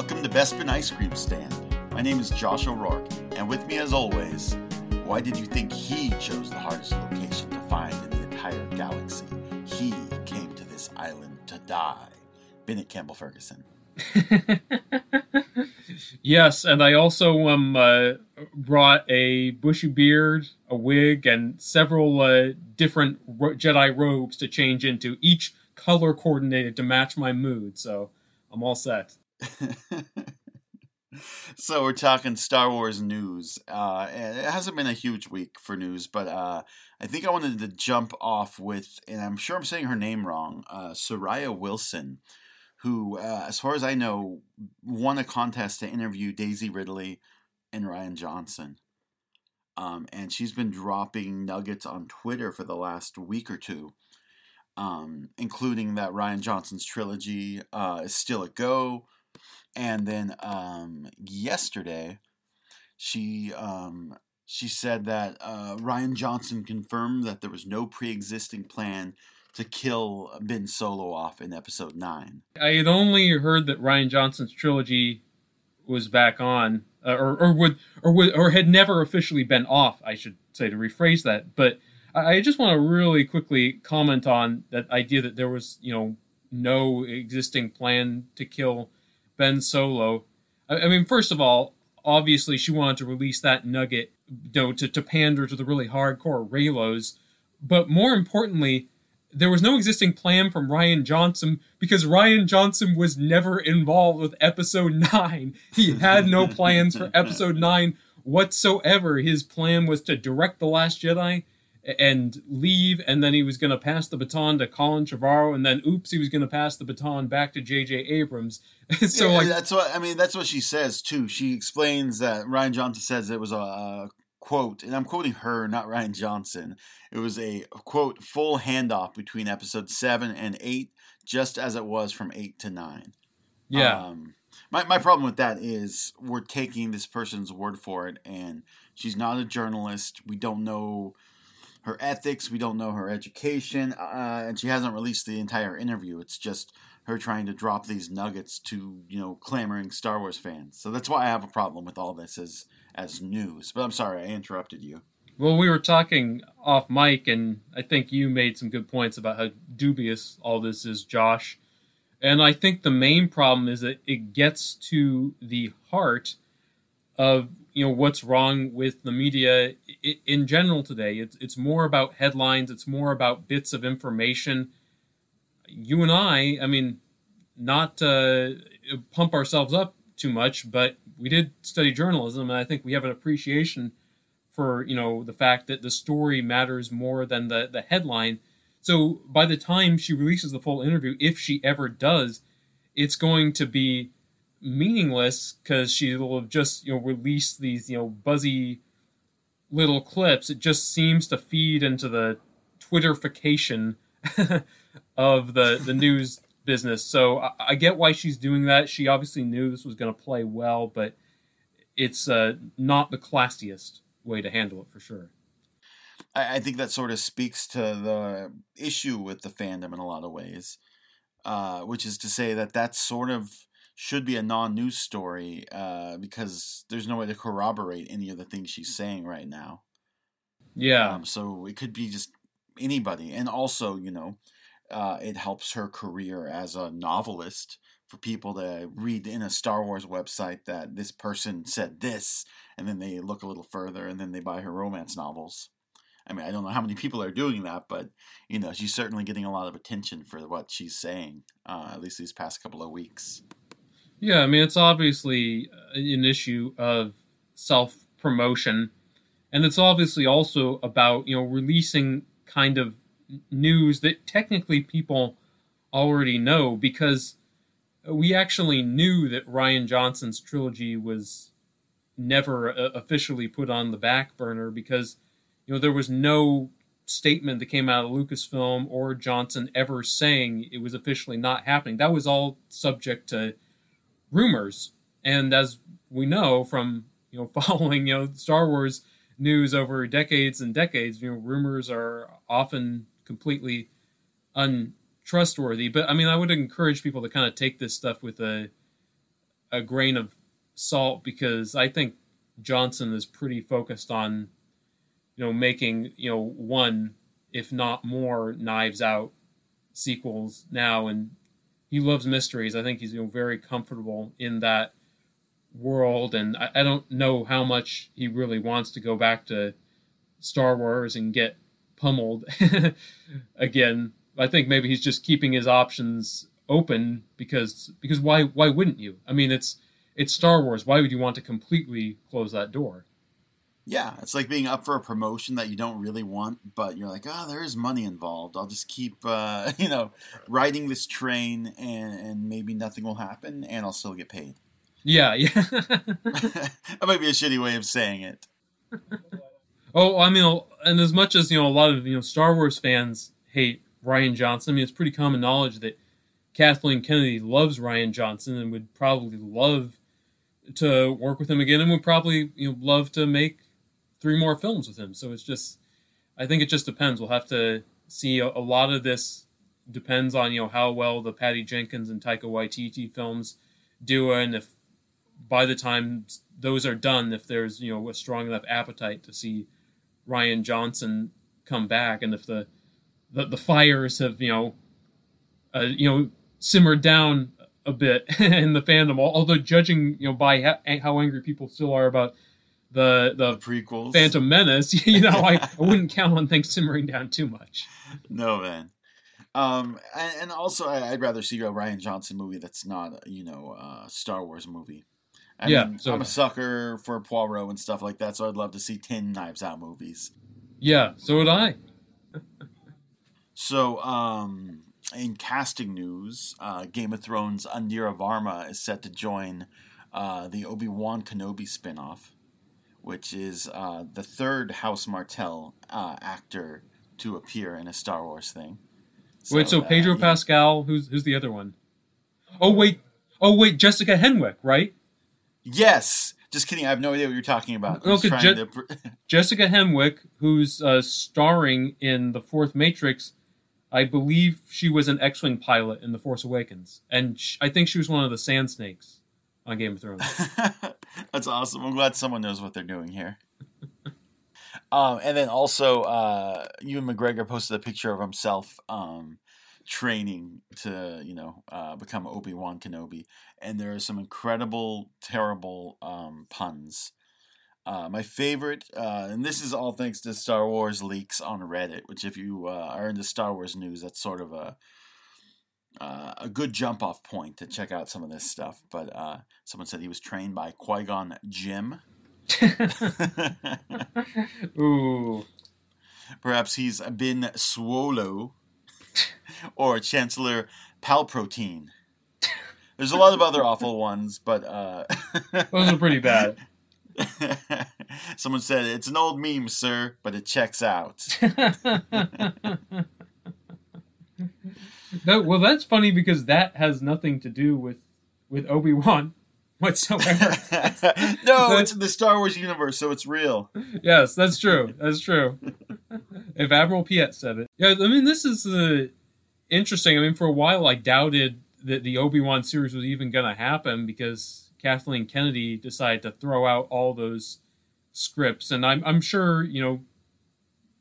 Welcome to Bespin Ice Cream Stand. My name is Josh O'Rourke, and with me as always, why did you think he chose the hardest location to find in the entire galaxy? He came to this island to die. Bennett Campbell Ferguson. yes, and I also um, uh, brought a bushy beard, a wig, and several uh, different ro- Jedi robes to change into, each color coordinated to match my mood. So I'm all set. so we're talking Star Wars news. Uh, it hasn't been a huge week for news, but uh, I think I wanted to jump off with, and I'm sure I'm saying her name wrong, uh, Soraya Wilson, who, uh, as far as I know, won a contest to interview Daisy Ridley and Rian Johnson. Um, and she's been dropping nuggets on Twitter for the last week or two, um, including that Rian Johnson's trilogy uh, is still a go and then um, yesterday, she um, she said that uh, Rian Johnson confirmed that there was no pre-existing plan to kill Ben Solo off in Episode Nine. I had only heard that Rian Johnson's trilogy was back on, uh, or or would or would or had never officially been off. I should say to rephrase that, but. I just want to really quickly comment on that idea that there was, you know, no existing plan to kill Ben Solo. I, I mean, first of all, obviously she wanted to release that nugget, you know, to, to pander to the really hardcore Reylos. But more importantly, there was no existing plan from Rian Johnson because Rian Johnson was never involved with episode 9. He had no plans for episode 9 whatsoever. His plan was to direct The Last Jedi and leave, and then he was going to pass the baton to Colin Trevorrow, and then oops, he was going to pass the baton back to J.J. Abrams. so yeah, like that's what I mean. That's what she says too. She explains that Rian Johnson says it was a, a quote, and I'm quoting her, not Rian Johnson. It was a quote full handoff between episode seven and eight, just as it was from eight to nine. Yeah. Um, my, my problem with that is we're taking this person's word for it, and she's not a journalist. We don't know her ethics. We don't know her education, uh, and she hasn't released the entire interview. It's just her trying to drop these nuggets to you know clamoring Star Wars fans. So that's why I have a problem with all this as as news. But I'm sorry I interrupted you. Well, we were talking off mic, and I think you made some good points about how dubious all this is, Josh. And I think the main problem is that it gets to the heart of you know what's wrong with the media in general today. It's it's more about headlines. It's more about bits of information. You and I, I mean, not to pump ourselves up too much, but we did study journalism, and I think we have an appreciation for you know the fact that the story matters more than the the headline. So by the time she releases the full interview, if she ever does, it's going to be meaningless because she will have just you know released these you know buzzy little clips. It just seems to feed into the Twitterification of the the news business. So I, I, get why she's doing that. She obviously knew this was going to play well, but it's uh, not the classiest way to handle it for sure. I, I think that sort of speaks to the issue with the fandom in a lot of ways, uh, which is to say that that's sort of should be a non-news story uh, because there's no way to corroborate any of the things she's saying right now. Yeah. Um, so it could be just anybody, and also you know, uh, it helps her career as a novelist for people to read in a Star Wars website that this person said this, and then they look a little further, and then they buy her romance novels. I mean, I don't know how many people are doing that, but you know, she's certainly getting a lot of attention for what she's saying, uh, at least these past couple of weeks. Yeah, I mean, it's obviously an issue of self promotion, and it's obviously also about you know releasing kind of news that technically people already know because we actually knew that Rian Johnson's trilogy was never uh, officially put on the back burner because you know there was no statement that came out of Lucasfilm or Johnson ever saying it was officially not happening. That was all subject to rumors. And as we know from you know following you know Star Wars news over decades and decades, you know rumors are often completely untrustworthy. But I mean, I would encourage people to kind of take this stuff with a a grain of salt because I think Johnson is pretty focused on, you know, making you know one, if not more, Knives Out sequels now, and he loves mysteries. I think he's you know very comfortable in that world, and I, I don't know how much he really wants to go back to Star Wars and get pummeled again. I think maybe he's just keeping his options open because because why why wouldn't you? I mean, it's it's Star Wars. Why would you want to completely close that door? Yeah, it's like being up for a promotion that you don't really want, but you're like, oh, there is money involved. I'll just keep, uh, you know, riding this train, and, and maybe nothing will happen, and I'll still get paid. Yeah, yeah. that might be a shitty way of saying it. Oh, I mean, and as much as you know, a lot of you know Star Wars fans hate Rian Johnson. I mean, it's pretty common knowledge that Kathleen Kennedy loves Rian Johnson and would probably love to work with him again, and would probably you know love to make three more films with him. So it's just, I think it just depends. We'll have to see. A, a lot of this depends on you know how well the Patty Jenkins and Taika Waititi films do, and if by the time those are done, if there's you know a strong enough appetite to see Rian Johnson come back, and if the the, the fires have you know uh, you know simmered down a bit in the fandom, although judging you know by how, how angry people still are about the the, The prequels. Phantom Menace, you know, I, I wouldn't count on things simmering down too much. No man. Um, and, and also I, I'd rather see a Rian Johnson movie that's not, you know, a Star Wars movie. I Yeah, mean, so- I'm a sucker for Poirot and stuff like that, so I'd love to see ten Knives Out movies. Yeah, so would I. So, um, in casting news, uh, Game of Thrones Indira Varma is set to join uh, the Obi Wan Kenobi spinoff, which is uh, the third House Martell uh, actor to appear in a Star Wars thing. wait, so uh, Pedro yeah. Pascal, who's who's the other one? Oh wait, oh wait, Jessica Henwick, right? Yes. Just kidding. I have no idea what you're talking about. No, I'm just 'cause trying Je- to Jessica Henwick, who's uh, starring in the fourth Matrix. I believe she was an X-wing pilot in The Force Awakens, and sh- I think she was one of the Sand Snakes on Game of Thrones. That's awesome. I'm glad someone knows what they're doing here. um, and then also, uh, Ewan McGregor posted a picture of himself um, training to, you know, uh, become Obi Wan Kenobi, and there are some incredible, terrible um, puns. Uh, my favorite, uh, and this is all thanks to Star Wars leaks on Reddit, which if you uh, are into Star Wars news, that's sort of a uh, a good jump off point to check out some of this stuff. But uh, someone said he was trained by Qui Gon Jinn. Ooh, Perhaps he's been Swallow or Chancellor Palpatine. There's a lot of other awful ones, but uh, those are pretty bad. someone said it's an old meme, sir, but it checks out. No, well, that's funny because that has nothing to do with with Obi Wan whatsoever. no, it's in the Star Wars universe, so it's real. yes, that's true. That's true. if Admiral Piet said it, yeah. I mean, this is uh, interesting. I mean, for a while, I doubted that the Obi Wan series was even going to happen because Kathleen Kennedy decided to throw out all those scripts, and I'm I'm sure you know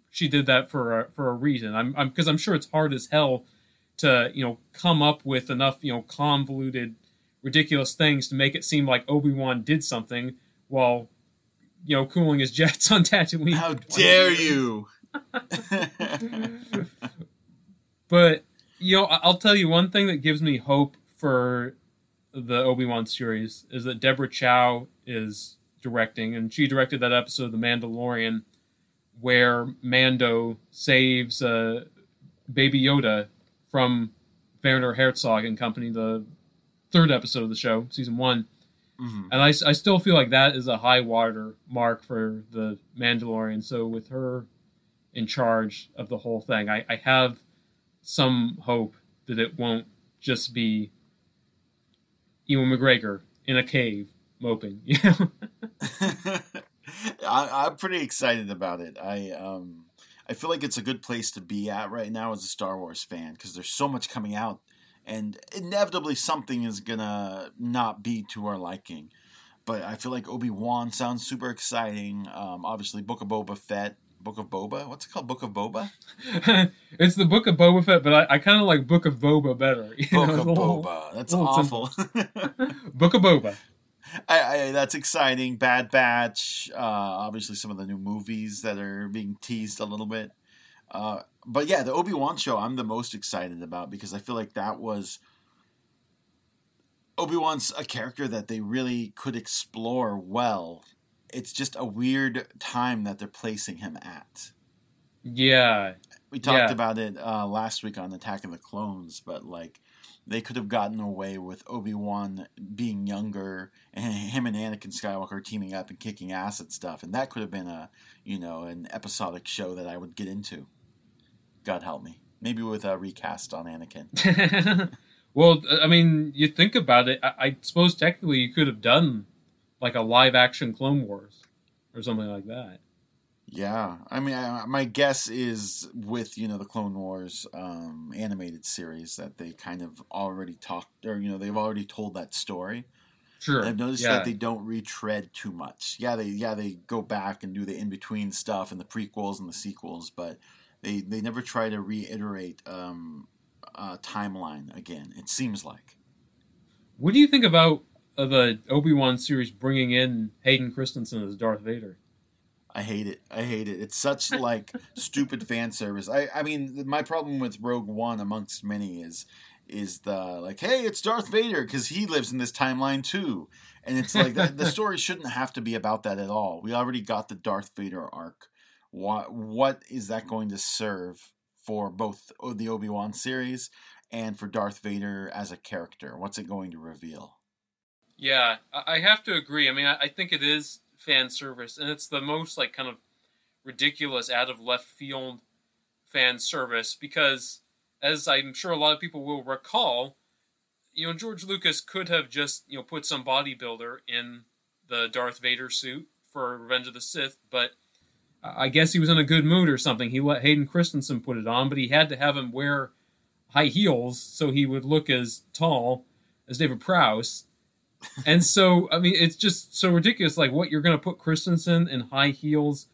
she did that for a, for a reason. I'm I'm because I'm sure it's hard as hell to you know come up with enough you know convoluted ridiculous things to make it seem like Obi-Wan did something while you know cooling his jets on Tatooine. How dare you? But you know, I'll tell you one thing that gives me hope for the Obi-Wan series is that Deborah Chow is directing and she directed that episode of The Mandalorian where Mando saves uh, Baby Yoda from Werner Herzog and company, the third episode of the show, season one. Mhm. And I, I still feel like that is a high water mark for the Mandalorian. So with her in charge of the whole thing, I, I have some hope that it won't just be Ewan McGregor in a cave moping. You know? I, I'm pretty excited about it. I um, I feel like it's a good place to be at right now as a Star Wars fan because there's so much coming out, and inevitably something is gonna not be to our liking. But I feel like Obi Wan sounds super exciting. Um, obviously, Book of Boba Fett, Book of Boba. What's it called? Book of Boba. it's the Book of Boba Fett, but I, I kind of like Book of Boba better. You Book know, of little, Boba. That's awful. Book of Boba. I, I, that's exciting. Bad Batch. Uh, obviously, some of the new movies that are being teased a little bit. Uh, but yeah, the Obi Wan show I'm the most excited about because I feel like that was Obi Wan's a character that they really could explore well. It's just a weird time that they're placing him at. Yeah, we talked yeah. about it uh, last week on Attack of the Clones, but like they could have gotten away with Obi Wan being younger and him and Anakin Skywalker teaming up and kicking ass and stuff, and that could have been a you know an episodic show that I would get into. God help me. Maybe with a recast on Anakin. well, I mean, you think about it. I, I suppose technically you could have done like a live action Clone Wars or something like that. Yeah, I mean, I, my guess is with you know the Clone Wars um, animated series that they kind of already talked, or you know they've already told that story. Sure. I've noticed yeah. that they don't retread too much. Yeah, they yeah they go back and do the in between stuff and the prequels and the sequels, but they they never try to reiterate um, a timeline again. It seems like. What do you think about uh, the Obi Wan series bringing in Hayden Christensen as Darth Vader? I hate it. I hate it. It's such like stupid fan service. I I mean, my problem with Rogue One, amongst many, is is the like, hey, it's Darth Vader because he lives in this timeline too, and it's like the, the story shouldn't have to be about that at all. We already got the Darth Vader arc. What what is that going to serve for both the Obi Wan series and for Darth Vader as a character? What's it going to reveal? Yeah, I have to agree. I mean, I think it is fan service, and it's the most like kind of ridiculous, out of left field fan service because, as I'm sure a lot of people will recall, you know George Lucas could have just you know put some bodybuilder in the Darth Vader suit for Revenge of the Sith, but I guess he was in a good mood or something. He let Hayden Christensen put it on, but he had to have him wear high heels so he would look as tall as David Prowse and so I mean it's just so ridiculous. Like what you're going to put Christensen in high heels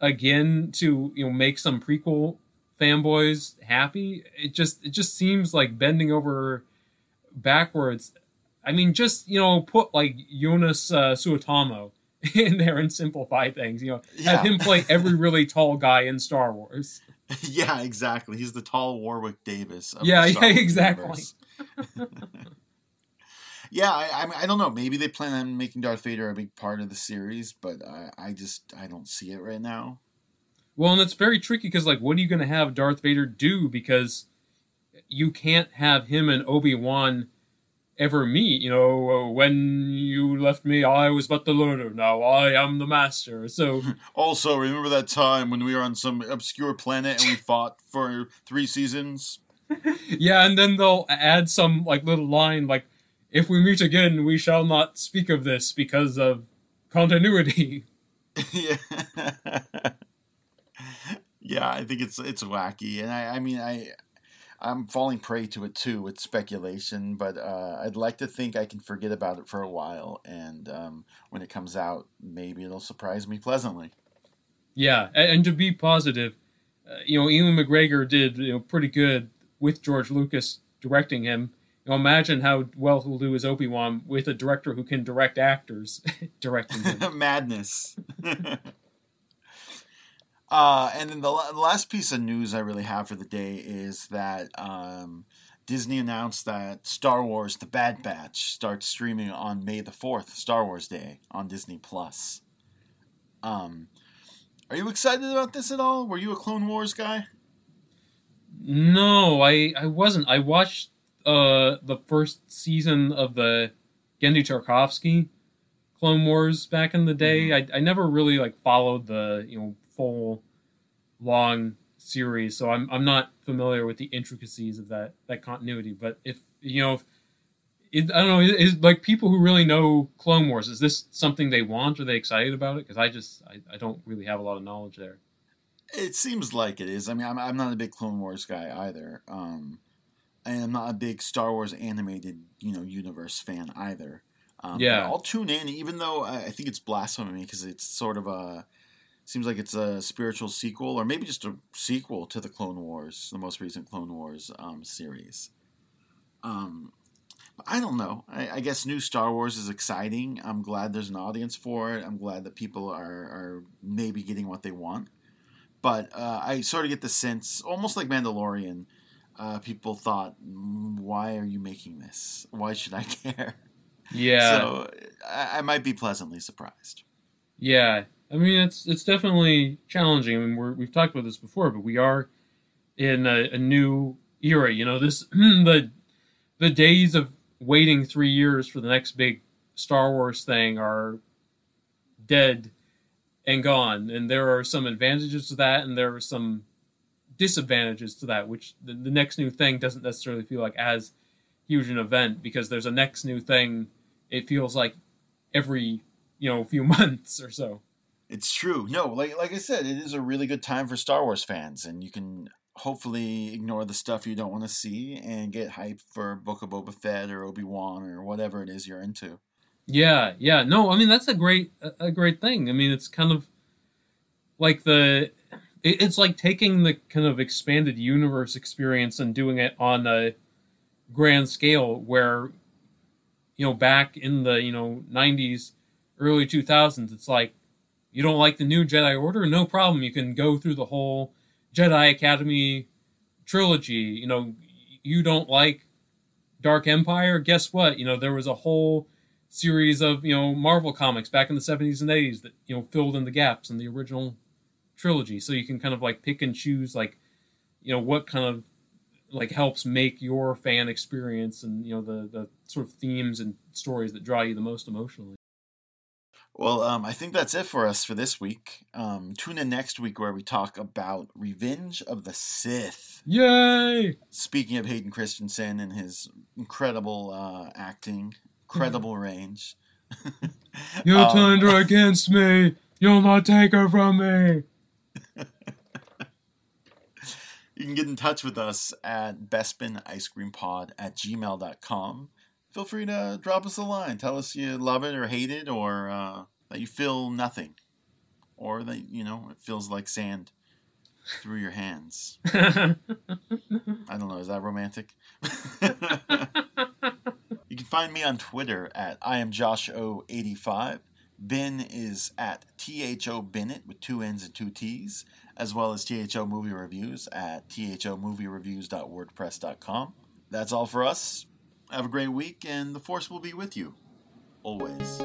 again to you know make some prequel fanboys happy. It just it just seems like bending over backwards. I mean, just you know, put like Joonas uh, Suotamo in there and simplify things. You know, yeah. have him play every really tall guy in Star Wars. Yeah, exactly. He's the tall Warwick Davis. yeah, yeah, exactly. Yeah, I, I, I don't know. Maybe they plan on making Darth Vader a big part of the series, but I, I just I don't see it right now. Well, and it's very tricky because like, what are you going to have Darth Vader do? Because you can't have him and Obi Wan ever meet. You know, uh, when you left me, I was but the learner. Now I am the master. So also remember that time when we were on some obscure planet and we fought for three seasons. yeah, and then they'll add some like little line like if we meet again, we shall not speak of this because of continuity. yeah. yeah, I think it's it's wacky, and I I mean I I'm falling prey to it too with speculation, but uh, I'd like to think I can forget about it for a while, and um, when it comes out, maybe it'll surprise me pleasantly. Yeah, and, and to be positive, uh, you know, Ewan McGregor did you know pretty good with George Lucas directing him imagine how well he'll do as Obi Wan with a director who can direct actors directing him. Madness. uh, and then the, the, last piece of news I really have for the day is that um, Disney announced that Star Wars: The Bad Batch starts streaming on May the fourth, Star Wars Day, on Disney Plus. Um, are you excited about this at all? Were you a Clone Wars guy? No, I I wasn't. I watched uh, the first season of the Genndy Tartakovsky Clone Wars back in the day. Mm-hmm. I, I never really like followed the you know full long series, so I'm I'm not familiar with the intricacies of that that continuity. But if you know, it, I don't know, is like people who really know Clone Wars. Is this something they want? Are they excited about it? Because I just I, I don't really have a lot of knowledge there. It seems like it is. I mean, I'm I'm not a big Clone Wars guy either. Um, and I'm not a big Star Wars animated, you know, universe fan either. Um, Yeah. I'll tune in, even though I think it's blasphemy because it's sort of a seems like it's a spiritual sequel, or maybe just a sequel to the Clone Wars, the most recent Clone Wars um, series. Um, I don't know. I, I guess new Star Wars is exciting. I'm glad there's an audience for it. I'm glad that people are, are maybe getting what they want. But uh, I sort of get the sense, almost like Mandalorian, uh, people thought, "Mm, why are you making this? Why should I care? Yeah. So I, I might be pleasantly surprised. Yeah, I mean it's it's definitely challenging. I mean we're, we've talked about this before, but we are in a, a new era. You know, this the the days of waiting three years for the next big Star Wars thing are dead and gone. And there are some advantages to that, and there are some disadvantages to that. Which the, the next new thing doesn't necessarily feel like as huge an event because there's a next new thing. It feels like every you know few months or so. It's true. No, like like I said, it is a really good time for Star Wars fans, and you can hopefully ignore the stuff you don't want to see and get hyped for Book of Boba Fett or Obi Wan or whatever it is you're into. Yeah, yeah. No, I mean that's a great a- great thing. I mean it's kind of like the it's like taking the kind of expanded universe experience and doing it on a grand scale where you know back in the you know 90s early 2000s it's like you don't like the new jedi order? No problem. You can go through the whole jedi academy trilogy. You know you don't like dark empire? Guess what? You know there was a whole series of you know marvel comics back in the 70s and 80s that you know filled in the gaps in the original trilogy so you can kind of like pick and choose like you know what kind of like helps make your fan experience and you know the the sort of themes and stories that draw you the most emotionally Well, um, I think that's it for us for this week. Um, tune in next week where we talk about Revenge of the Sith. yay Speaking of Hayden Christensen and his incredible uh, acting, incredible range. you Um, turned her against me you'll not take her from me You can get in touch with us at bespinice-cream-pod at gmail.com. Feel free to drop us a line. Tell us you love it or hate it or uh, that you feel nothing. Or that, you know, it feels like sand through your hands. I don't know. Is that romantic? you can find me on Twitter at I am Josh O85. Ben is at THO Bennett with two N's and two T's, as well as THO Movie Reviews at THOMovieReviews.wordpress.com. That's all for us. Have a great week, and the Force will be with you. Always.